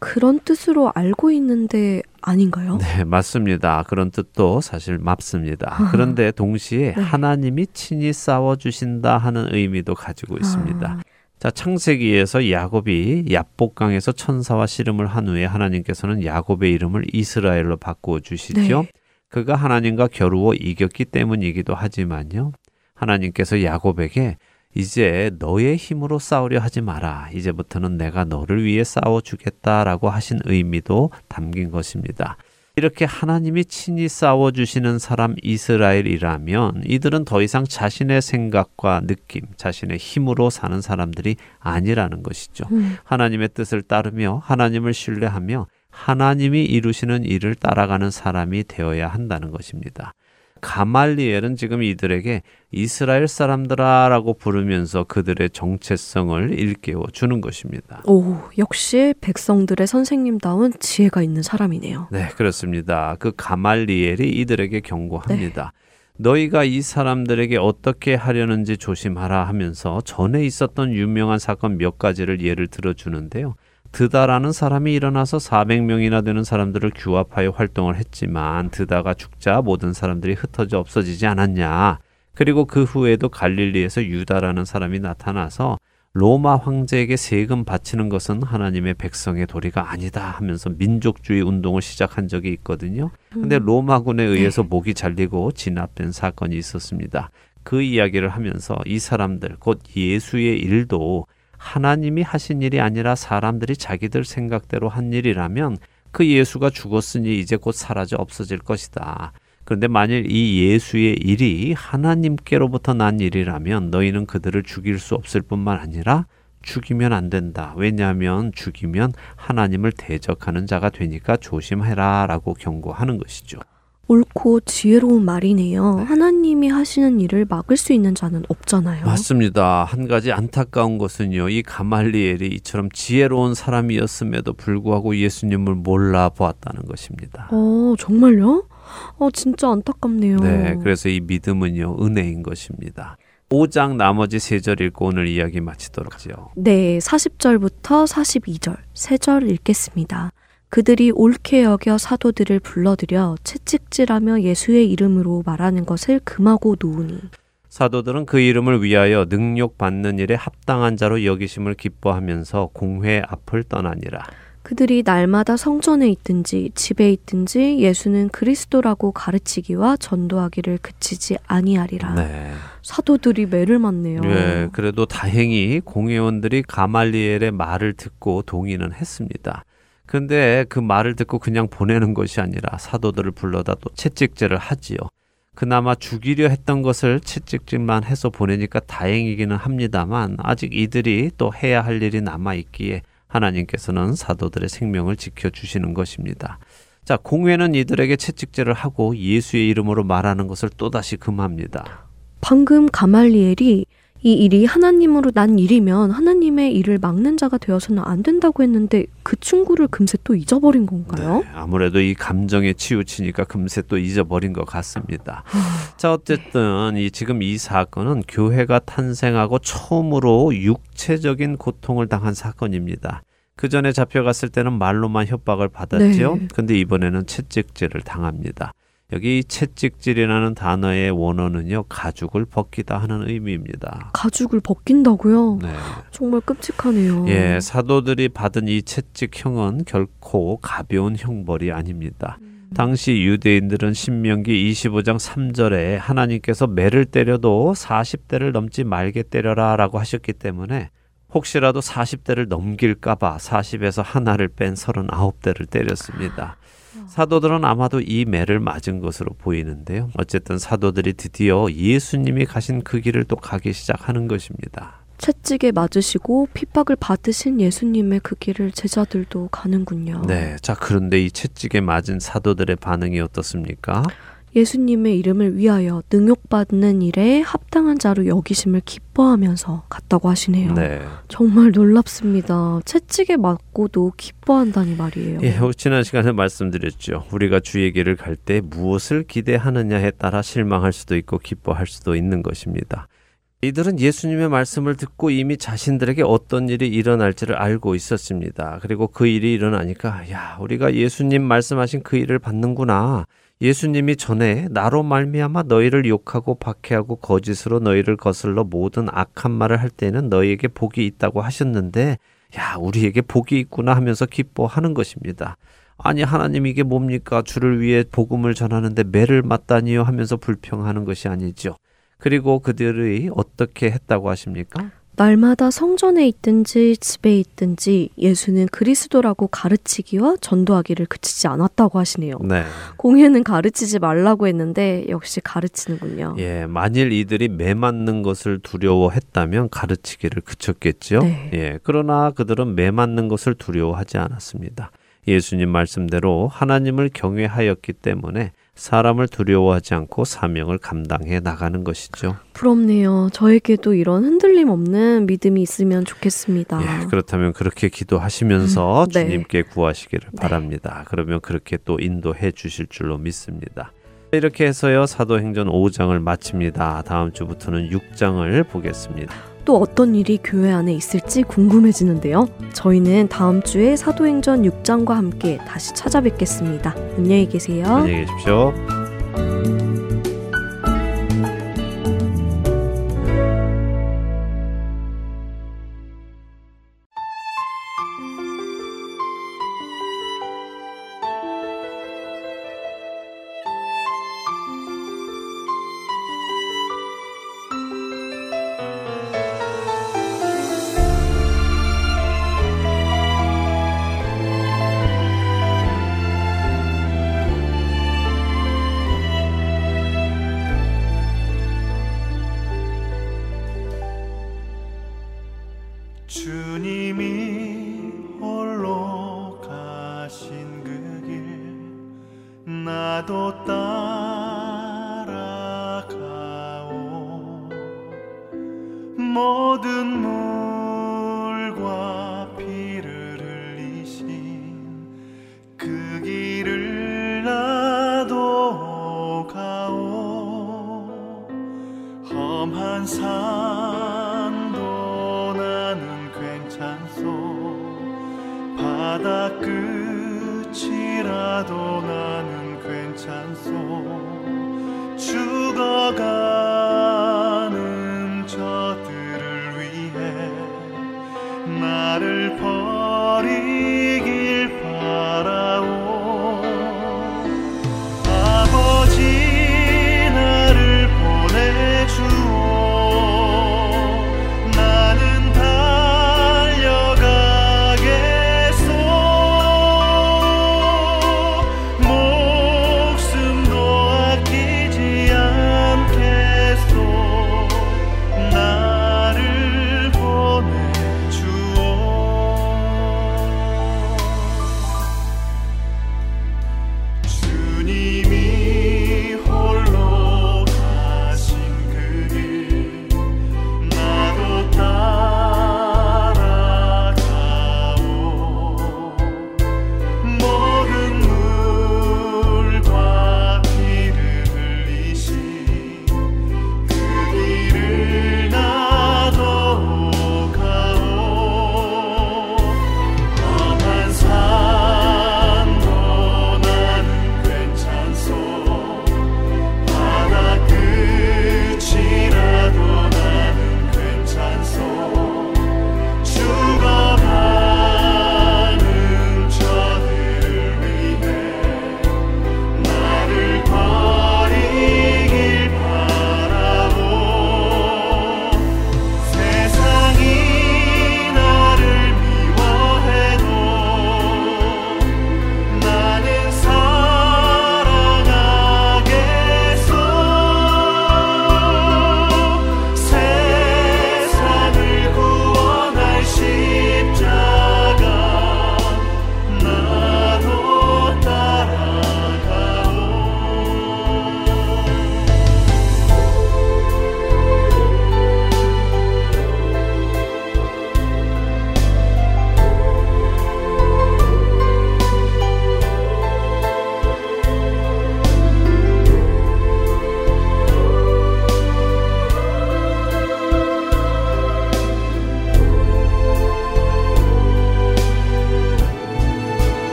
그런 뜻으로 알고 있는데 아닌가요? 네, 맞습니다. 그런 뜻도 사실 맞습니다. 그런데 동시에 네. 하나님이 친히 싸워 주신다 하는 의미도 가지고 있습니다. 아, 자, 창세기에서 야곱이 야복강에서 천사와 씨름을 한 후에 하나님께서는 야곱의 이름을 이스라엘로 바꾸어 주시죠. 네. 그가 하나님과 겨루어 이겼기 때문이기도 하지만요. 하나님께서 야곱에게 이제 너의 힘으로 싸우려 하지 마라. 이제부터는 내가 너를 위해 싸워 주겠다라고 하신 의미도 담긴 것입니다. 이렇게 하나님이 친히 싸워 주시는 사람 이스라엘이라면 이들은 더 이상 자신의 생각과 느낌, 자신의 힘으로 사는 사람들이 아니라는 것이죠. 음, 하나님의 뜻을 따르며 하나님을 신뢰하며 하나님이 이루시는 일을 따라가는 사람이 되어야 한다는 것입니다. 가말리엘은 지금 이들에게 이스라엘 사람들아라고 부르면서 그들의 정체성을 일깨워 주는 것입니다. 오, 역시 백성들의 선생님다운 지혜가 있는 사람이네요. 네, 그렇습니다. 그 가말리엘이 이들에게 경고합니다. 너희가 이 사람들에게 어떻게 하려는지 조심하라 하면서 전에 있었던 유명한 사건 몇 가지를 예를 들어주는데요. 드다라는 사람이 일어나서 400명이나 되는 사람들을 규합하여 활동을 했지만 드다가 죽자 모든 사람들이 흩어져 없어지지 않았냐. 그리고 그 후에도 갈릴리에서 유다라는 사람이 나타나서 로마 황제에게 세금 바치는 것은 하나님의 백성의 도리가 아니다 하면서 민족주의 운동을 시작한 적이 있거든요. 근데 로마군에 의해서 목이 잘리고 진압된 사건이 있었습니다. 그 이야기를 하면서 이 사람들 곧 예수의 일도 하나님이 하신 일이 아니라 사람들이 자기들 생각대로 한 일이라면 그 예수가 죽었으니 이제 곧 사라져 없어질 것이다. 그런데 만일 이 예수의 일이 하나님께로부터 난 일이라면 너희는 그들을 죽일 수 없을 뿐만 아니라 죽이면 안 된다. 왜냐하면 죽이면 하나님을 대적하는 자가 되니까 조심해라 라고 경고하는 것이죠. 옳고 지혜로운 말이네요. 하나님이 하시는 일을 막을 수 있는 자는 없잖아요. 맞습니다. 한 가지 안타까운 것은요. 이 가말리엘이 이처럼 지혜로운 사람이었음에도 불구하고 예수님을 몰라 보았다는 것입니다. 어, 정말요? 어, 진짜 안타깝네요. 네, 그래서 이 믿음은요, 은혜인 것입니다. 5장 나머지 세절 읽고 오늘 이야기 마치도록 하죠. 네, 40절부터 42절, 세절 읽겠습니다. 그들이 옳게 여겨 사도들을 불러들여 채찍질하며 예수의 이름으로 말하는 것을 금하고 놓으니 사도들은 그 이름을 위하여 능력 받는 일에 합당한 자로 여기심을 기뻐하면서 공회 앞을 떠나니라. 그들이 날마다 성전에 있든지 집에 있든지 예수는 그리스도라고 가르치기와 전도하기를 그치지 아니하리라. 네. 사도들이 매를 맞네요. 네, 그래도 다행히 공회원들이 가말리엘의 말을 듣고 동의는 했습니다. 근데 그 말을 듣고 그냥 보내는 것이 아니라 사도들을 불러다 또 채찍질을 하지요. 그나마 죽이려 했던 것을 채찍질만 해서 보내니까 다행이기는 합니다만 아직 이들이 또 해야 할 일이 남아 있기에 하나님께서는 사도들의 생명을 지켜 주시는 것입니다. 자, 공회는 이들에게 채찍질을 하고 예수의 이름으로 말하는 것을 또다시 금합니다. 방금 가말리엘이 이 일이 하나님으로 난 일이면 하나님의 일을 막는 자가 되어서는 안 된다고 했는데 그 친구를 금세 또 잊어버린 건가요? 네, 아무래도 이 감정에 치우치니까 금세 또 잊어버린 것 같습니다. 자, 어쨌든 이 지금 이 사건은 교회가 탄생하고 처음으로 육체적인 고통을 당한 사건입니다. 그 전에 잡혀갔을 때는 말로만 협박을 받았죠. 네. 근데 이번에는 채찍질을 당합니다. 여기 채찍질이라는 단어의 원어는요 가죽을 벗기다 하는 의미입니다. 가죽을 벗긴다고요? 네. 정말 끔찍하네요. 예, 사도들이 받은 이 채찍형은 결코 가벼운 형벌이 아닙니다. 당시 유대인들은 신명기 25장 3절에 하나님께서 매를 때려도 40대를 넘지 말게 때려라 라고 하셨기 때문에 혹시라도 40대를 넘길까봐 40에서 하나를 뺀 39대를 때렸습니다. 사도들은 아마도 이 매를 맞은 것으로 보이는데요. 어쨌든 사도들이 드디어 예수님이 가신 그 길을 또 가기 시작하는 것입니다. 채찍에 맞으시고 핍박을 받으신 예수님의 그 길을 제자들도 가는군요. 네. 자, 그런데 이 채찍에 맞은 사도들의 반응이 어떻습니까? 예수님의 이름을 위하여 능욕받는 일에 합당한 자로 여기심을 기뻐하면서 갔다고 하시네요. 네. 정말 놀랍습니다. 채찍에 맞고도 기뻐한다니 말이에요. 예, 지난 시간에 말씀드렸죠. 우리가 주의 길을 갈 때 무엇을 기대하느냐에 따라 실망할 수도 있고 기뻐할 수도 있는 것입니다. 이들은 예수님의 말씀을 듣고 이미 자신들에게 어떤 일이 일어날지를 알고 있었습니다. 그리고 그 일이 일어나니까 야, 우리가 예수님 말씀하신 그 일을 받는구나. 예수님이 전에 나로 말미암아 너희를 욕하고 박해하고 거짓으로 너희를 거슬러 모든 악한 말을 할 때는 너희에게 복이 있다고 하셨는데 야, 우리에게 복이 있구나 하면서 기뻐하는 것입니다. 아니 하나님 이게 뭡니까? 주를 위해 복음을 전하는데 매를 맞다니요 하면서 불평하는 것이 아니죠. 그리고 그들이 어떻게 했다고 하십니까? 날마다 성전에 있든지 집에 있든지 예수는 그리스도라고 가르치기와 전도하기를 그치지 않았다고 하시네요. 네. 공예는 가르치지 말라고 했는데 역시 가르치는군요. 예, 만일 이들이 매 맞는 것을 두려워했다면 가르치기를 그쳤겠죠. 네. 예, 그러나 그들은 매 맞는 것을 두려워하지 않았습니다. 예수님 말씀대로 하나님을 경외하였기 때문에 사람을 두려워하지 않고 사명을 감당해 나가는 것이죠. 부럽네요. 저에게도 이런 흔들림 없는 믿음이 있으면 좋겠습니다. 예, 그렇다면 그렇게 기도하시면서 음, 네. 주님께 구하시기를 바랍니다. 그러면 그렇게 또 인도해 주실 줄로 믿습니다. 이렇게 해서요 사도행전 5장을 마칩니다. 다음 주부터는 6장을 보겠습니다. 또 어떤 일이 교회 안에 있을지 궁금해지는데요. 저희는 다음 주에 사도행전 6장과 함께 다시 찾아뵙겠습니다. 안녕히 계세요. 안녕히 계십시오.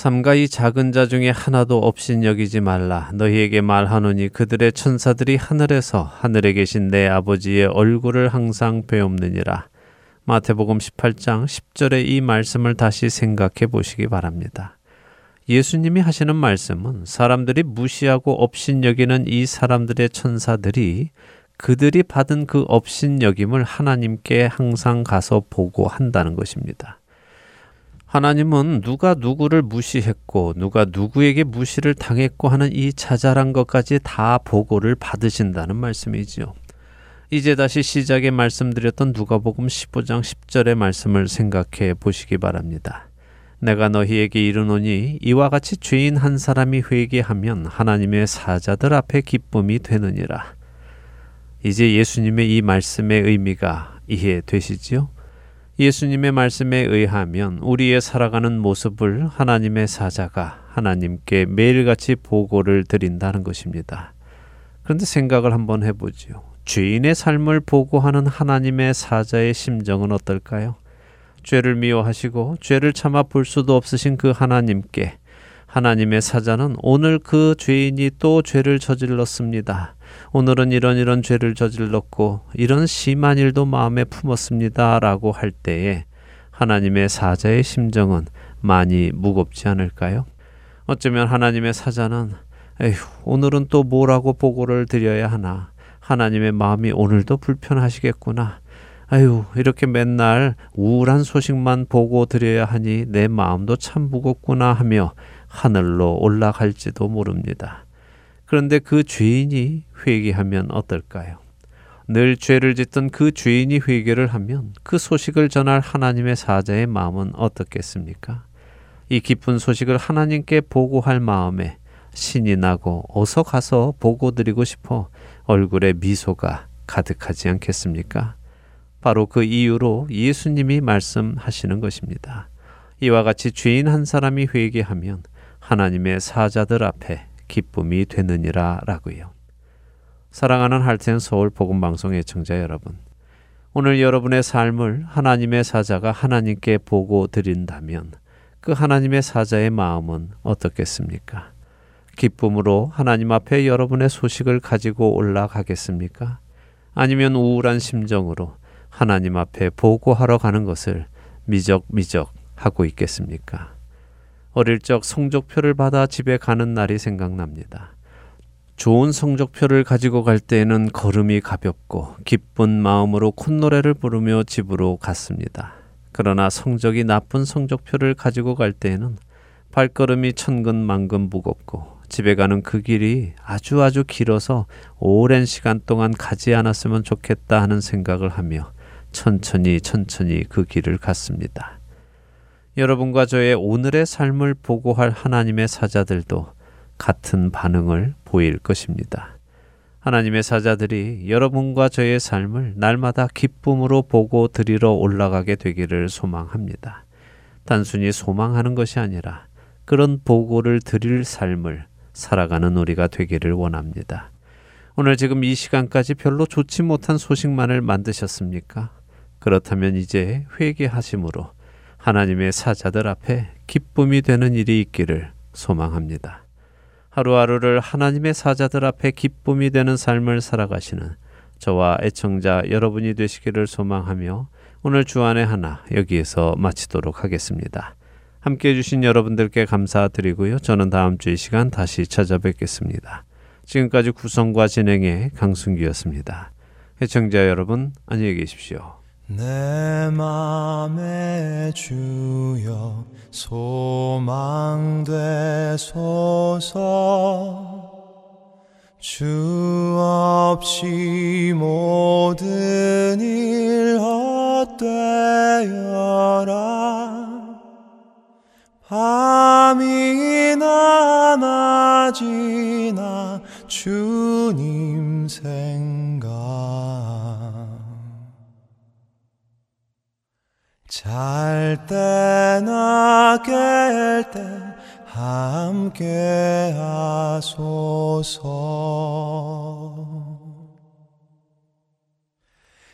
삼가 이 작은 자 중에 하나도 없인 여기지 말라. 너희에게 말하노니 그들의 천사들이 하늘에서 하늘에 계신 내 아버지의 얼굴을 항상 배움느니라. 마태복음 18장 10절의 이 말씀을 다시 생각해 보시기 바랍니다. 예수님이 하시는 말씀은 사람들이 무시하고 업신 여기는 이 사람들의 천사들이 그들이 받은 그 업신 여김을 하나님께 항상 가서 보고 한다는 것입니다. 하나님은 누가 누구를 무시했고 누가 누구에게 무시를 당했고 하는 이 자잘한 것까지 다 보고를 받으신다는 말씀이지요. 이제 다시 시작에 말씀드렸던 누가복음 15장 10절의 말씀을 생각해 보시기 바랍니다. 내가 너희에게 이르노니 이와 같이 죄인 한 사람이 회개하면 하나님의 사자들 앞에 기쁨이 되느니라. 이제 예수님의 이 말씀의 의미가 이해되시지요? 예수님의 말씀에 의하면 우리의 살아가는 모습을 하나님의 사자가 하나님께 매일같이 보고를 드린다는 것입니다. 그런데 생각을 한번 해보지요. 죄인의 삶을 보고하는 하나님의 사자의 심정은 어떨까요? 죄를 미워하시고 죄를 참아 볼 수도 없으신 그 하나님께 하나님의 사자는 오늘 그 죄인이 또 죄를 저질렀습니다. 오늘은 이런 이런 죄를 저질렀고 이런 심한 일도 마음에 품었습니다. 라고 할 때에 하나님의 사자의 심정은 많이 무겁지 않을까요? 어쩌면 하나님의 사자는 에휴, 오늘은 또 뭐라고 보고를 드려야 하나. 하나님의 마음이 오늘도 불편하시겠구나. 아유, 이렇게 맨날 우울한 소식만 보고 드려야 하니 내 마음도 참 무겁구나 하며 하늘로 올라갈지도 모릅니다. 그런데 그 죄인이 회개하면 어떨까요? 늘 죄를 짓던 그 죄인이 회개를 하면 그 소식을 전할 하나님의 사자의 마음은 어떻겠습니까? 이 기쁜 소식을 하나님께 보고할 마음에 신이 나고 어서 가서 보고 드리고 싶어 얼굴에 미소가 가득하지 않겠습니까? 바로 그 이유로 예수님이 말씀하시는 것입니다. 이와 같이 죄인 한 사람이 회개하면 하나님의 사자들 앞에 기쁨이 되느니라 라고요. 사랑하는 할텐 서울 복음 방송 애청자 여러분. 오늘 여러분의 삶을 하나님의 사자가 하나님께 보고 드린다면 그 하나님의 사자의 마음은 어떻겠습니까? 기쁨으로 하나님 앞에 여러분의 소식을 가지고 올라가겠습니까? 아니면 우울한 심정으로 하나님 앞에 보고하러 가는 것을 미적미적 하고 있겠습니까? 어릴 적 성적표를 받아 집에 가는 날이 생각납니다. 좋은 성적표를 가지고 갈 때에는 걸음이 가볍고 기쁜 마음으로 콧노래를 부르며 집으로 갔습니다. 그러나 성적이 나쁜 성적표를 가지고 갈 때에는 발걸음이 천근만근 무겁고 집에 가는 그 길이 아주 아주 길어서 오랜 시간 동안 가지 않았으면 좋겠다 하는 생각을 하며 천천히 천천히 그 길을 갔습니다. 여러분과 저의 오늘의 삶을 보고할 하나님의 사자들도 같은 반응을 보일 것입니다. 하나님의 사자들이 여러분과 저의 삶을 날마다 기쁨으로 보고 드리러 올라가게 되기를 소망합니다. 단순히 소망하는 것이 아니라 그런 보고를 드릴 삶을 살아가는 우리가 되기를 원합니다. 오늘 지금 이 시간까지 별로 좋지 못한 소식만을 만드셨습니까? 그렇다면 이제 회개하심으로 하나님의 사자들 앞에 기쁨이 되는 일이 있기를 소망합니다. 하루하루를 하나님의 사자들 앞에 기쁨이 되는 삶을 살아가시는 저와 애청자 여러분이 되시기를 소망하며 오늘 주안의 하나 여기에서 마치도록 하겠습니다. 함께 해주신 여러분들께 감사드리고요. 저는 다음 주 이 시간 다시 찾아뵙겠습니다. 지금까지 구성과 진행의 강순기였습니다. 애청자 여러분 안녕히 계십시오. 내 맘에 주여 소망되소서. 주 없이 모든 일 헛되어라. 밤이나 낮이나 주님 생각 잘 때나 깰 때 함께 하소서.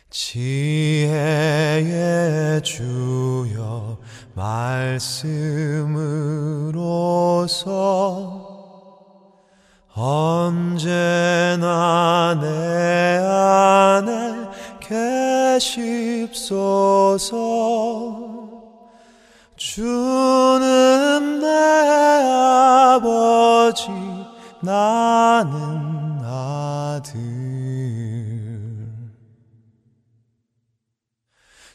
지혜의 주여 말씀으로 주옵소서 언제나 내 안에 계십소서. 주는 내 아버지 나는 아들.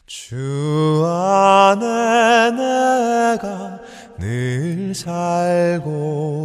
주 안에 내가 늘 살고